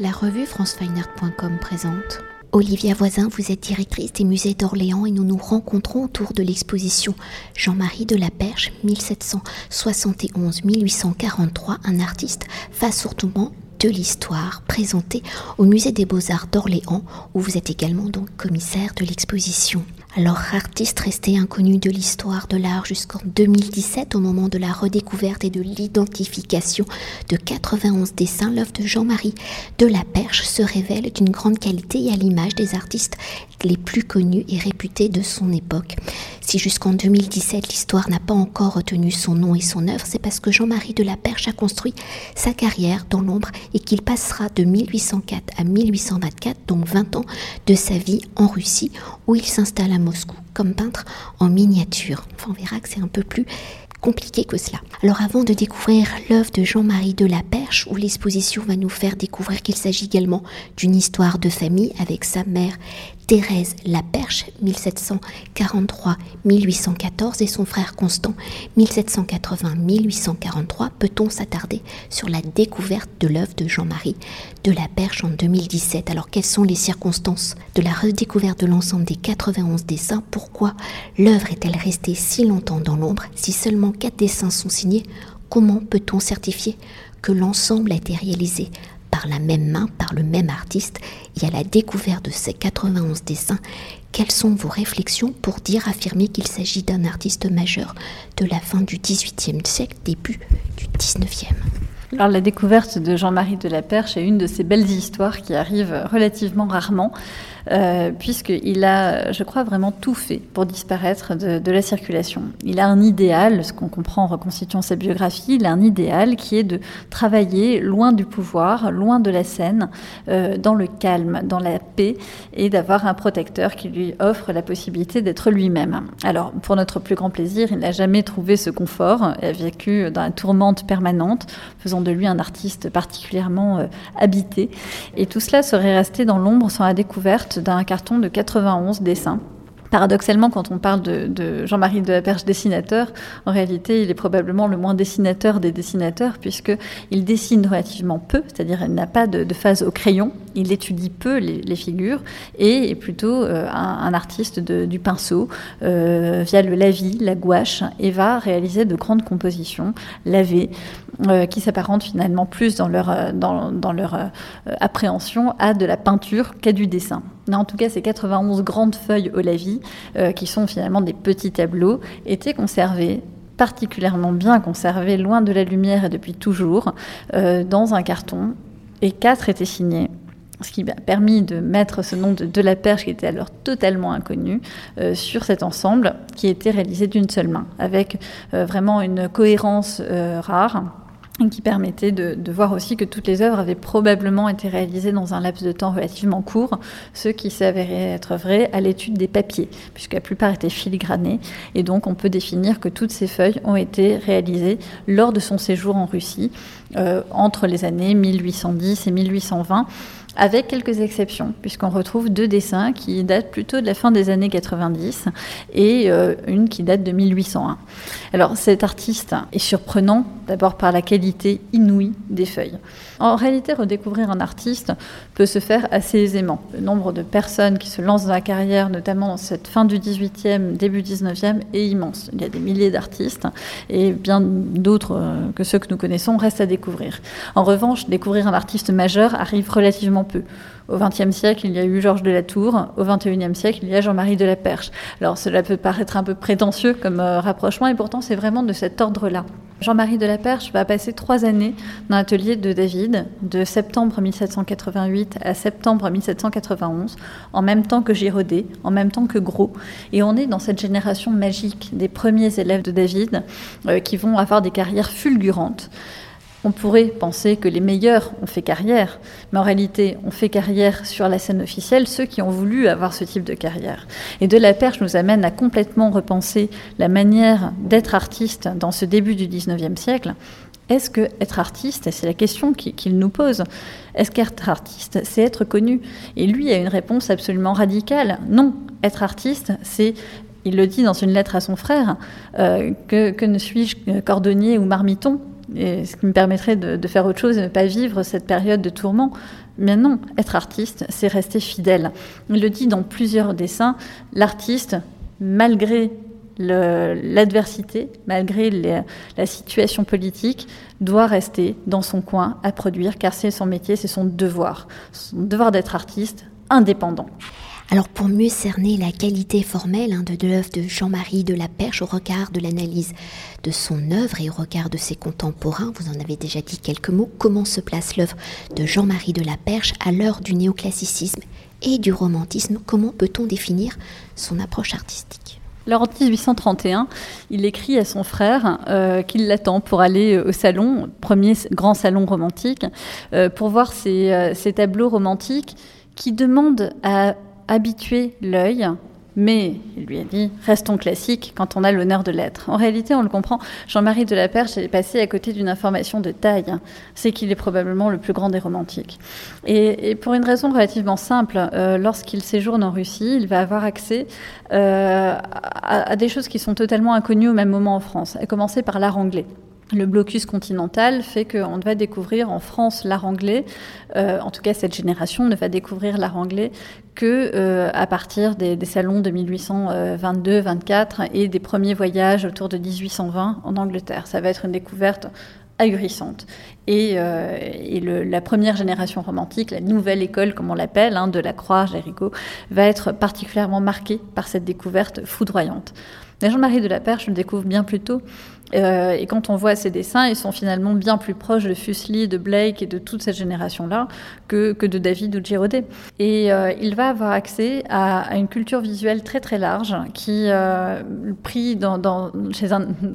La revue francefineart.com présente Olivia Voisin, vous êtes directrice des musées d'Orléans et nous nous rencontrons autour de l'exposition Jean-Marie de la Perche 1771-1843, un artiste face au tourment de l'histoire présenté au musée des beaux-arts d'Orléans où vous êtes également donc commissaire de l'exposition. Alors, artiste resté inconnu de l'histoire de l'art jusqu'en 2017, au moment de la redécouverte et de l'identification de 91 dessins, l'œuvre de Jean-Marie de la Perche se révèle d'une grande qualité et à l'image des artistes les plus connus et réputés de son époque. Si jusqu'en 2017 l'histoire n'a pas encore retenu son nom et son œuvre, c'est parce que Jean-Marie de la Perche a construit sa carrière dans l'ombre et qu'il passera de 1804 à 1824, donc 20 ans de sa vie en Russie, où il s'installe à Moscou comme peintre en miniature. Enfin, on verra que c'est un peu plus compliqué que cela. Alors avant de découvrir l'œuvre de Jean-Marie de la Perche, où l'exposition va nous faire découvrir qu'il s'agit également d'une histoire de famille avec sa mère Thérèse Laperche, 1743-1814, et son frère Constant, 1780-1843, peut-on s'attarder sur la découverte de l'œuvre de Jean-Marie de la Perche en 2017 Alors, quelles sont les circonstances de la redécouverte de l'ensemble des 91 dessins? Pourquoi l'œuvre est-elle restée si longtemps dans l'ombre? Si seulement 4 dessins sont signés, comment peut-on certifier que l'ensemble a été réalisé par la même main, par le même artiste, et à la découverte de ces 91 dessins, quelles sont vos réflexions pour dire, affirmer qu'il s'agit d'un artiste majeur de la fin du XVIIIe siècle, début du XIXe alors la découverte de Jean-Marie de la Perche est une de ces belles histoires qui arrivent relativement rarement. Euh, puisqu'il a, je crois, vraiment tout fait pour disparaître de, la circulation. Il a un idéal, ce qu'on comprend en reconstituant sa biographie, il a un idéal qui est de travailler loin du pouvoir, loin de la scène, euh, dans le calme, dans la paix, et d'avoir un protecteur qui lui offre la possibilité d'être lui-même. Alors, pour notre plus grand plaisir, il n'a jamais trouvé ce confort, il a vécu dans la tourmente permanente, faisant de lui un artiste particulièrement euh, habité, et tout cela serait resté dans l'ombre sans la découverte d'un carton de 91 dessins paradoxalement, quand on parle de, Jean-Marie de la Perche dessinateur, en réalité, il est probablement le moins dessinateur des dessinateurs, puisqu'il dessine relativement peu, c'est-à-dire il n'a pas de, phase au crayon, il étudie peu les, figures, et est plutôt euh, un, artiste du pinceau, euh, via le lavis, la gouache, et va réaliser de grandes compositions lavées, euh, qui s'apparentent finalement plus dans leur, dans leur appréhension à de la peinture qu'à du dessin en tout cas, ces 91 grandes feuilles au lavis, euh, qui sont finalement des petits tableaux, étaient conservés particulièrement bien conservés, loin de la lumière et depuis toujours, euh, dans un carton, et quatre étaient signés ce qui a permis de mettre ce nom de, de la perche, qui était alors totalement inconnu, euh, sur cet ensemble qui était réalisé d'une seule main, avec vraiment une cohérence rare qui permettait de, voir aussi que toutes les œuvres avaient probablement été réalisées dans un laps de temps relativement court, ce qui s'avérait être vrai à l'étude des papiers, puisque la plupart étaient filigranés, et donc on peut définir que toutes ces feuilles ont été réalisées lors de son séjour en Russie, euh, entre les années 1810 et 1820 avec quelques exceptions, puisqu'on retrouve deux dessins qui datent plutôt de la fin des années 90 et euh, une qui date de 1801. Alors cet artiste est surprenant d'abord par la qualité inouïe des feuilles. En réalité, redécouvrir un artiste peut se faire assez aisément. Le nombre de personnes qui se lancent dans la carrière, notamment dans cette fin du 18e, début 19e, est immense. Il y a des milliers d'artistes et bien d'autres euh, que ceux que nous connaissons restent à découvrir. En revanche, découvrir un artiste majeur arrive relativement peu. Au XXe siècle, il y a eu Georges de la Tour. Au XXIe siècle, il y a Jean-Marie de la Perche. Alors cela peut paraître un peu prétentieux comme euh, rapprochement, et pourtant c'est vraiment de cet ordre-là. Jean-Marie de la Perche va passer trois années dans l'atelier de David, de septembre 1788 à septembre 1791, en même temps que Giraudet, en même temps que Gros. Et on est dans cette génération magique des premiers élèves de David euh, qui vont avoir des carrières fulgurantes. On pourrait penser que les meilleurs ont fait carrière, mais en réalité, on fait carrière sur la scène officielle ceux qui ont voulu avoir ce type de carrière. Et De la Perche nous amène à complètement repenser la manière d'être artiste dans ce début du 19e siècle. Est-ce que être artiste, c'est la question qu'il nous pose, est-ce qu'être artiste, c'est être connu? Et lui a une réponse absolument radicale. Non, être artiste, c'est il le dit dans une lettre à son frère, euh, que, que, ne suis-je cordonnier ou marmiton? Et ce qui me permettrait de, faire autre chose et ne pas vivre cette période de tourment. Mais non, être artiste, c'est rester fidèle. Il le dit dans plusieurs dessins, l'artiste, malgré l'adversité, malgré la situation politique, doit rester dans son coin à produire, car c'est son métier, c'est son devoir. Son devoir d'être artiste indépendant. Alors pour mieux cerner la qualité formelle hein, de, l'œuvre de Jean-Marie de la Perche au regard de l'analyse de son œuvre et au regard de ses contemporains, vous en avez déjà dit quelques mots, comment se place l'œuvre de Jean-Marie de la Perche à l'heure du néoclassicisme et du romantisme? Comment peut-on définir son approche artistique? Alors en 1831, il écrit à son frère euh, qu'il l'attend pour aller au salon, premier grand salon romantique, euh, pour voir ces, ces tableaux romantiques qui demandent à habituer l'œil, mais il lui a dit restons classiques quand on a l'honneur de l'être. En réalité, on le comprend, Jean-Marie de la Perche est passé à côté d'une information de taille. C'est qu'il est probablement le plus grand des romantiques. Et, pour une raison relativement simple, euh, lorsqu'il séjourne en Russie, il va avoir accès euh, à, à, des choses qui sont totalement inconnues au même moment en France, à commencer par l'art anglais le blocus continental fait qu'on va découvrir en France l'art anglais, euh, en tout cas cette génération ne va découvrir l'art anglais que euh, à partir des, salons de 1822-24 et des premiers voyages autour de 1820 en Angleterre. Ça va être une découverte ahurissante. Et, euh, la première génération romantique, la nouvelle école, comme on l'appelle, hein, de la Croix, Jéricho, va être particulièrement marquée par cette découverte foudroyante. Jean-Marie de la Perche le découvre bien plus tôt. Euh, et quand on voit ses dessins, ils sont finalement bien plus proches de Fuseli, de Blake et de toute cette génération-là que, que, de David ou de Giraudet. Et euh, il va avoir accès à, une culture visuelle très très large qui, euh, pris dans, dans,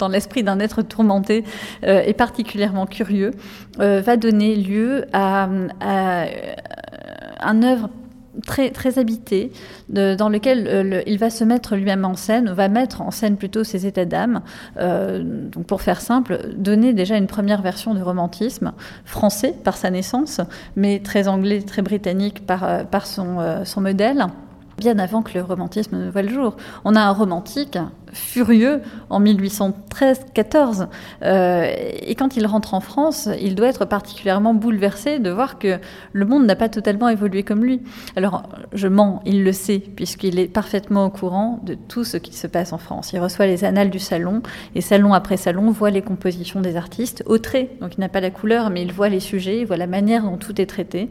l'esprit d'un être tourmenté et particulièrement curieux, va donner lieu à, à un œuvre très, très habité, dans lequel euh, il va se mettre lui-même en scène, va mettre en scène plutôt ses états d'âme. Euh, donc pour faire simple, donner déjà une première version du romantisme, français par sa naissance, mais très anglais, très britannique par, euh, par son, son modèle bien avant que le romantisme ne voit le jour. On a un romantique furieux en 1813-14. Euh, et quand il rentre en France, il doit être particulièrement bouleversé de voir que le monde n'a pas totalement évolué comme lui. Alors, je mens, il le sait, puisqu'il est parfaitement au courant de tout ce qui se passe en France. Il reçoit les annales du salon, et salon après salon voit les compositions des artistes au trait. Donc, il n'a pas la couleur, mais il voit les sujets, il voit la manière dont tout est traité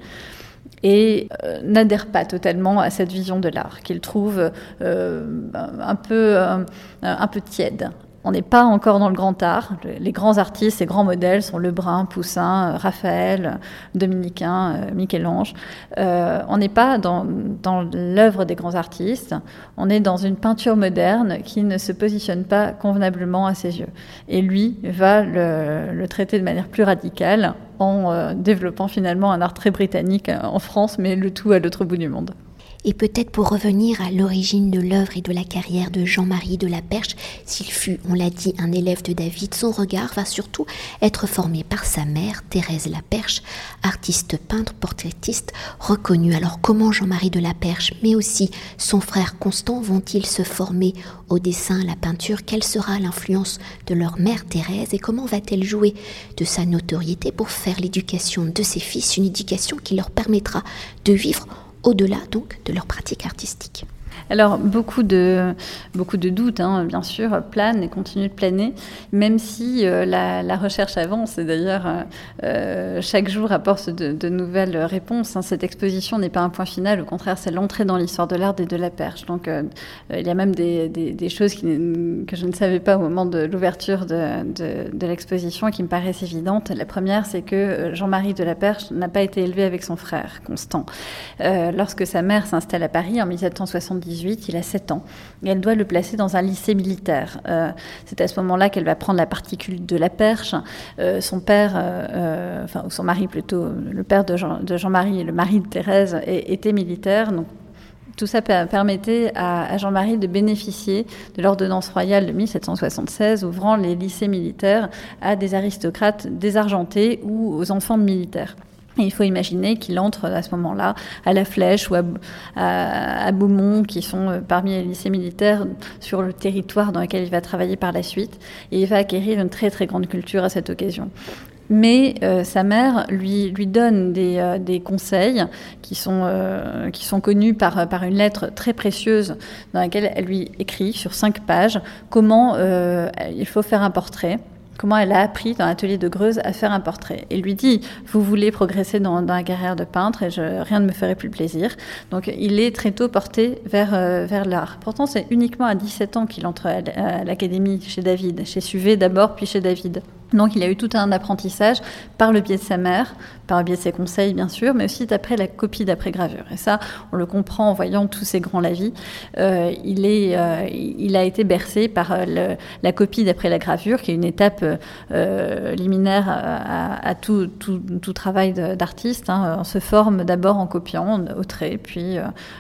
et euh, n'adhère pas totalement à cette vision de l'art, qu'il trouve euh, un, peu, euh, un peu tiède. On n'est pas encore dans le grand art. Les grands artistes, les grands modèles sont Lebrun, Poussin, Raphaël, Dominicain, Michel-Ange. on n'est pas dans, l'œuvre des grands artistes. On est dans une peinture moderne qui ne se positionne pas convenablement à ses yeux. Et lui va le, traiter de manière plus radicale en euh, développant finalement un art très britannique euh, en France, mais le tout à l'autre bout du monde. Et peut-être pour revenir à l'origine de l'œuvre et de la carrière de Jean-Marie de la Perche, s'il fut, on l'a dit, un élève de David, son regard va surtout être formé par sa mère, Thérèse la Perche, artiste peintre, portraitiste reconnue. Alors comment Jean-Marie de la Perche, mais aussi son frère Constant vont-ils se former au dessin, à la peinture? Quelle sera l'influence de leur mère Thérèse? Et comment va-t-elle jouer de sa notoriété pour faire l'éducation de ses fils, une éducation qui leur permettra de vivre au-delà donc de leur pratique artistique. Alors, beaucoup de, beaucoup de doutes, hein, bien sûr, planent et continuent de planer, même si euh, la, recherche avance. Et d'ailleurs, euh, euh, chaque jour apporte de, nouvelles réponses. Hein. Cette exposition n'est pas un point final, au contraire, c'est l'entrée dans l'histoire de l'art et de la perche. Donc, il y a même des, choses que je ne savais pas au moment de l'ouverture de, de l'exposition et qui me paraissent évidentes. La première, c'est que Jean-Marie de la Perche n'a pas été élevé avec son frère, Constant. lorsque sa mère s'installe à Paris en 1778, il a 7 ans, elle doit le placer dans un lycée militaire. Euh, c'est à ce moment-là qu'elle va prendre la particule de la perche. Euh, son père, euh, enfin, son mari plutôt, le père de, Jean, marie et le mari de Thérèse, était militaire, donc tout ça permettait à, Jean-Marie de bénéficier de l'ordonnance royale de 1776, ouvrant les lycées militaires à des aristocrates désargentés ou aux enfants de militaires il faut imaginer qu'il entre à ce moment-là à la Flèche ou à, Beaumont, qui sont euh, parmi les lycées militaires sur le territoire dans lequel il va travailler par la suite. Et il va acquérir une très très grande culture à cette occasion. Mais sa mère lui, lui donne des, des conseils qui sont, qui sont connus par, par une lettre très précieuse dans laquelle elle lui écrit sur cinq pages comment il faut faire un portrait comment elle a appris dans l'atelier de Greuze à faire un portrait. Et lui dit, vous voulez progresser dans, la carrière de peintre et je, rien ne me ferait plus plaisir. Donc il est très tôt porté vers, euh, vers l'art. Pourtant, c'est uniquement à 17 ans qu'il entre à l'académie chez David, chez Suvé d'abord, puis chez David. Donc il a eu tout un apprentissage par le biais de sa mère, par le biais de ses conseils bien sûr, mais aussi d'après la copie d'après-gravure. Et ça, on le comprend en voyant tous ces grands lavis. Euh, il, est, euh, il a été bercé par euh, la copie d'après la gravure, qui est une étape liminaire à, tout, travail d'artiste. Hein. On se forme d'abord en copiant au trait, puis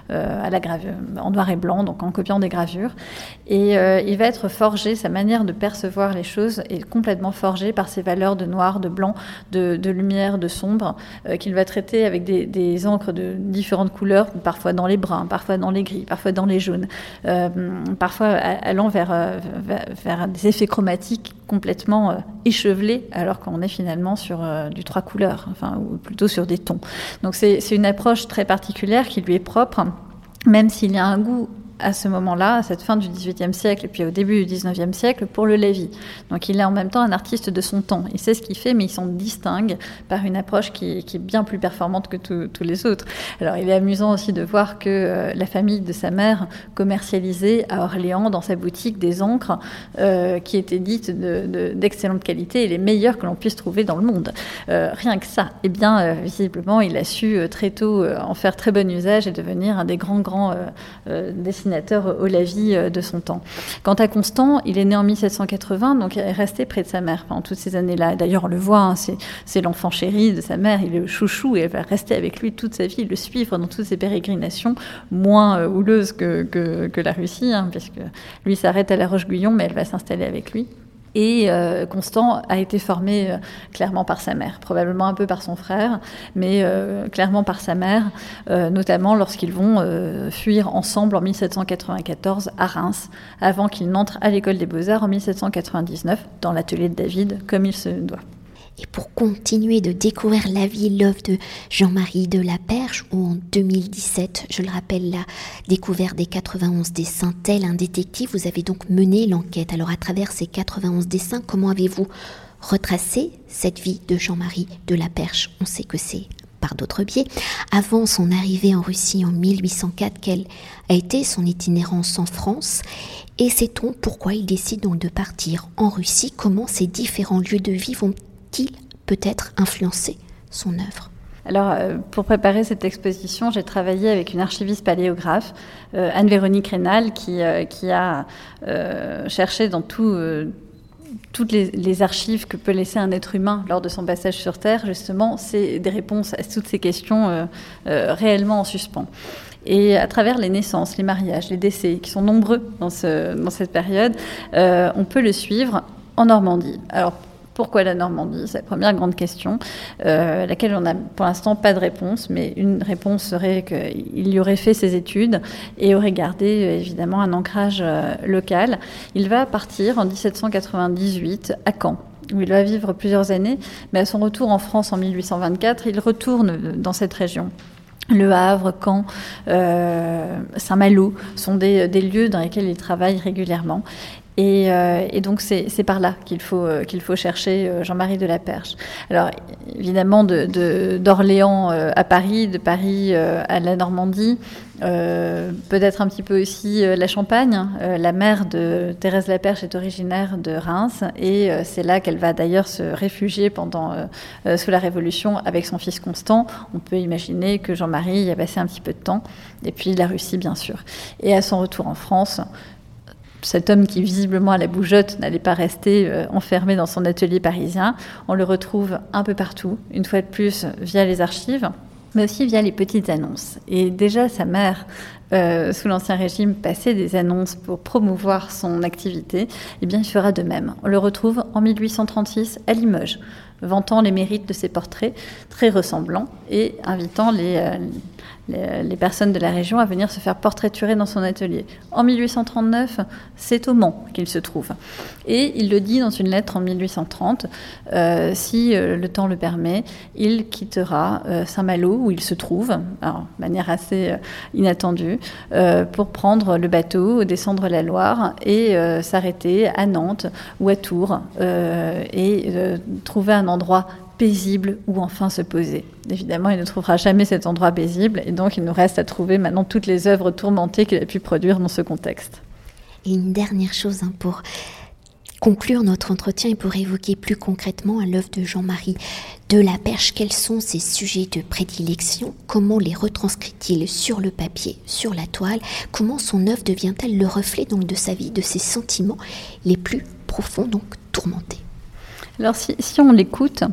à la gravure, en noir et blanc, donc en copiant des gravures. Et il va être forgé, sa manière de percevoir les choses est complètement forgée par ces valeurs de noir, de blanc, de, lumière, de sombre, euh, qu'il va traiter avec des, encres de différentes couleurs, parfois dans les bruns, parfois dans les gris, parfois dans les jaunes, euh, parfois allant euh, vers, vers, des effets chromatiques complètement échevelés, alors qu'on est finalement sur du trois couleurs, enfin, ou plutôt sur des tons. Donc c'est une approche très particulière qui lui est propre même s'il y a un goût à ce moment-là, à cette fin du XVIIIe siècle et puis au début du XIXe siècle, pour le Lévy. Donc il est en même temps un artiste de son temps. Il sait ce qu'il fait, mais il s'en distingue par une approche qui, est bien plus performante que tous les autres. Alors il est amusant aussi de voir que euh, la famille de sa mère commercialisait à Orléans, dans sa boutique, des encres euh, qui étaient dites d'excellente qualité et les meilleures que l'on puisse trouver dans le monde. Euh, rien que ça. Eh bien, visiblement, il a su très tôt en faire très bon usage et devenir un des grands, grands dessinateurs au la vie euh, de son temps. Quant à Constant, il est né en 1780, donc il est resté près de sa mère pendant toutes ces années-là. D'ailleurs, on le voit, hein, c'est l'enfant chéri de sa mère, il est le chouchou et elle va rester avec lui toute sa vie, le suivre dans toutes ses pérégrinations, moins euh, houleuses que, que, la Russie, hein, puisque lui s'arrête à la Roche-Guyon, mais elle va s'installer avec lui. Et euh, Constant a été formé euh, clairement par sa mère, probablement un peu par son frère, mais euh, clairement par sa mère, notamment lorsqu'ils vont fuir ensemble en 1794 à Reims, avant qu'ils n'entrent à l'école des beaux-arts en 1799 dans l'atelier de David, comme il se doit. Et pour continuer de découvrir la vie l'œuvre de Jean-Marie de la Perche, où en 2017, je le rappelle, la découverte des 91 dessins, tel un détective, vous avez donc mené l'enquête. Alors à travers ces 91 dessins, comment avez-vous retracé cette vie de Jean-Marie de la Perche On sait que c'est par d'autres biais. Avant son arrivée en Russie en 1804, quelle a été son itinérance en France? Et sait-on pourquoi il décide donc de partir en Russie? Comment ces différents lieux de vie vont il peut-être influencé son œuvre? Alors, euh, pour préparer cette exposition, j'ai travaillé avec une archiviste paléographe, euh, Anne-Véronique Rénal, qui, euh, qui a cherché dans tout, toutes les, archives que peut laisser un être humain lors de son passage sur Terre, justement, des réponses à toutes ces questions réellement en suspens. Et à travers les naissances, les mariages, les décès, qui sont nombreux dans cette période, on peut le suivre en Normandie. Alors, pourquoi la Normandie? C'est la première grande question, euh, laquelle on n'a pour l'instant pas de réponse, mais une réponse serait qu'il y aurait fait ses études et aurait gardé euh, évidemment un ancrage euh, local. Il va partir en 1798 à Caen où il va vivre plusieurs années, mais à son retour en France en 1824, il retourne dans cette région. Le Havre, Caen, Saint-Malo sont des, lieux dans lesquels il travaille régulièrement. Euh, et, donc c'est par là qu'il faut, euh, faut chercher euh, Jean-Marie de la Perche. Alors évidemment d'Orléans à Paris, de Paris à la Normandie, peut-être un petit peu aussi la Champagne. la mère de Thérèse Laperche est originaire de Reims et c'est là qu'elle va d'ailleurs se réfugier pendant sous la Révolution avec son fils Constant. On peut imaginer que Jean-Marie y a passé un petit peu de temps et puis la Russie bien sûr. Et à son retour en France, cet homme qui visiblement à la bougeotte n'allait pas rester euh, enfermé dans son atelier parisien. On le retrouve un peu partout, une fois de plus via les archives, mais aussi via les petites annonces. Et déjà, sa mère, euh, sous l'Ancien Régime, passait des annonces pour promouvoir son activité. Eh bien, il fera de même. On le retrouve en 1836 à Limoges, vantant les mérites de ses portraits très ressemblants et invitant les... Euh, les, personnes de la région à venir se faire portraiturer dans son atelier. En 1839, c'est au Mans qu'il se trouve. Et il le dit dans une lettre en 1830, euh, si euh, le temps le permet, il quittera euh, Saint-Malo, où il se trouve, de manière assez inattendue, pour prendre le bateau, descendre la Loire et s'arrêter à Nantes ou à Tours et trouver un endroit paisible où enfin se poser. Évidemment, il ne trouvera jamais cet endroit paisible et donc il nous reste à trouver maintenant toutes les œuvres tourmentées qu'il a pu produire dans ce contexte. Et une dernière chose hein, pour conclure notre entretien et pour évoquer plus concrètement l'œuvre de Jean-Marie de la Perche, quels sont ses sujets de prédilection? Comment les retranscrit-il sur le papier, sur la toile? Comment son œuvre devient-elle le reflet donc de sa vie, de ses sentiments les plus profonds, donc tourmentés? Alors si, on l'écoute,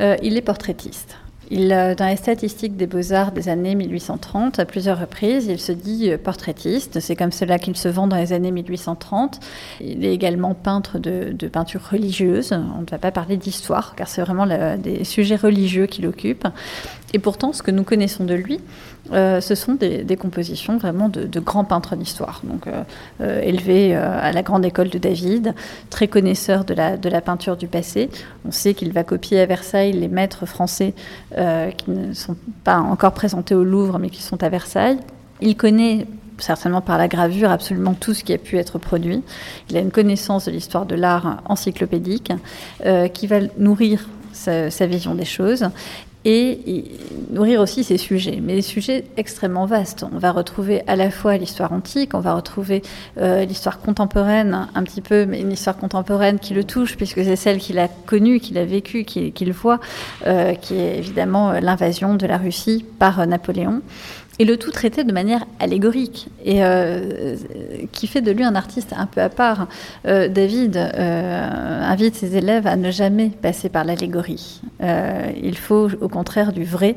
euh, il est portraitiste. Euh, dans les statistiques des beaux-arts des années 1830, à plusieurs reprises, il se dit euh, portraitiste. C'est comme cela qu'il se vend dans les années 1830. Il est également peintre de, peinture religieuse. On ne va pas parler d'histoire, car c'est vraiment des sujets religieux qu'il occupe. Et pourtant, ce que nous connaissons de lui, euh, ce sont des, compositions vraiment de, grands peintres d'histoire. Donc, élevé à la grande école de David, très connaisseur de la, peinture du passé. On sait qu'il va copier à Versailles les maîtres français euh, qui ne sont pas encore présentés au Louvre, mais qui sont à Versailles. Il connaît certainement par la gravure, absolument tout ce qui a pu être produit. Il a une connaissance de l'histoire de l'art encyclopédique euh, qui va nourrir sa, vision des choses et nourrir aussi ces sujets, mais des sujets extrêmement vastes. On va retrouver à la fois l'histoire antique, on va retrouver euh, l'histoire contemporaine un petit peu, mais une histoire contemporaine qui le touche, puisque c'est celle qu'il a connue, qu'il a vécue, qu'il voit, euh, qui est évidemment l'invasion de la Russie par Napoléon et le tout traité de manière allégorique et euh, qui fait de lui un artiste un peu à part. Euh, David euh, invite ses élèves à ne jamais passer par l'allégorie. il faut au contraire du vrai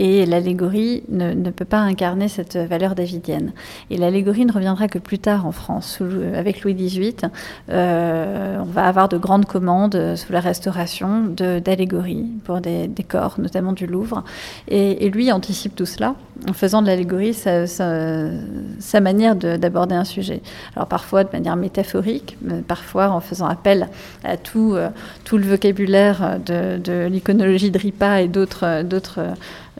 et l'allégorie ne, peut pas incarner cette valeur davidienne. Et l'allégorie ne reviendra que plus tard en France. avec Louis XVIII, on va avoir de grandes commandes sous la Restauration d'allégories pour des décors, notamment du Louvre. Et, lui anticipe tout cela en faisant de l'allégorie sa, manière d'aborder un sujet. Alors parfois de manière métaphorique, parfois en faisant appel à tout, euh, le vocabulaire de, l'iconologie de Ripa et d'autres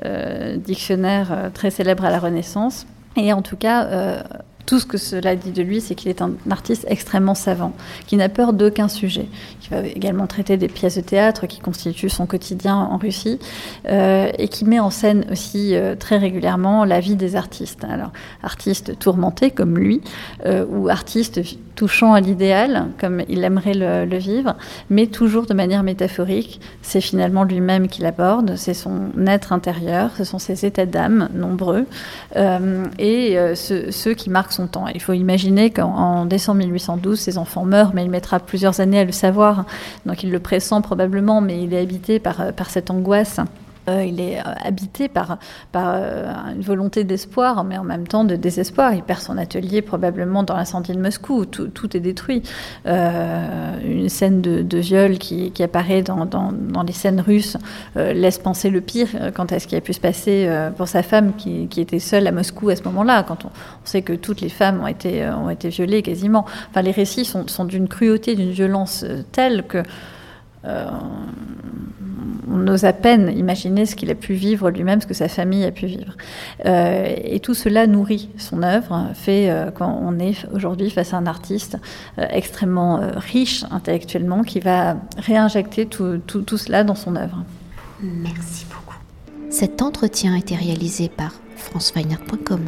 euh, dictionnaire euh, très célèbre à la Renaissance. Et en tout cas, tout ce que cela dit de lui, c'est qu'il est un artiste extrêmement savant, qui n'a peur d'aucun sujet, qui va également traiter des pièces de théâtre qui constituent son quotidien en Russie, et qui met en scène aussi très régulièrement la vie des artistes. Alors, artistes tourmentés comme lui, ou artistes touchant à l'idéal, comme il aimerait le, vivre, mais toujours de manière métaphorique. C'est finalement lui-même qui l'aborde, c'est son être intérieur, ce sont ses états d'âme nombreux, euh, et euh, ceux qui marquent son temps. Il faut imaginer qu'en décembre 1812, ses enfants meurent, mais il mettra plusieurs années à le savoir, donc il le pressent probablement, mais il est habité par, par cette angoisse. Euh, il est euh, habité par, euh, une volonté d'espoir, mais en même temps de désespoir. Il perd son atelier probablement dans l'incendie de Moscou, tout, tout est détruit. une scène de, viol qui, apparaît dans, les scènes russes laisse penser le pire quant à ce qui a pu se passer pour sa femme qui, était seule à Moscou à ce moment-là, quand on, sait que toutes les femmes ont été, violées quasiment. Enfin, les récits sont d'une cruauté, d'une violence telle que on ose à peine imaginer ce qu'il a pu vivre lui-même, ce que sa famille a pu vivre. Euh, et tout cela nourrit son œuvre, fait euh, quand on est aujourd'hui face à un artiste euh, extrêmement riche intellectuellement qui va réinjecter tout, tout cela dans son œuvre. Merci beaucoup. Cet entretien a été réalisé par franceweiner.com.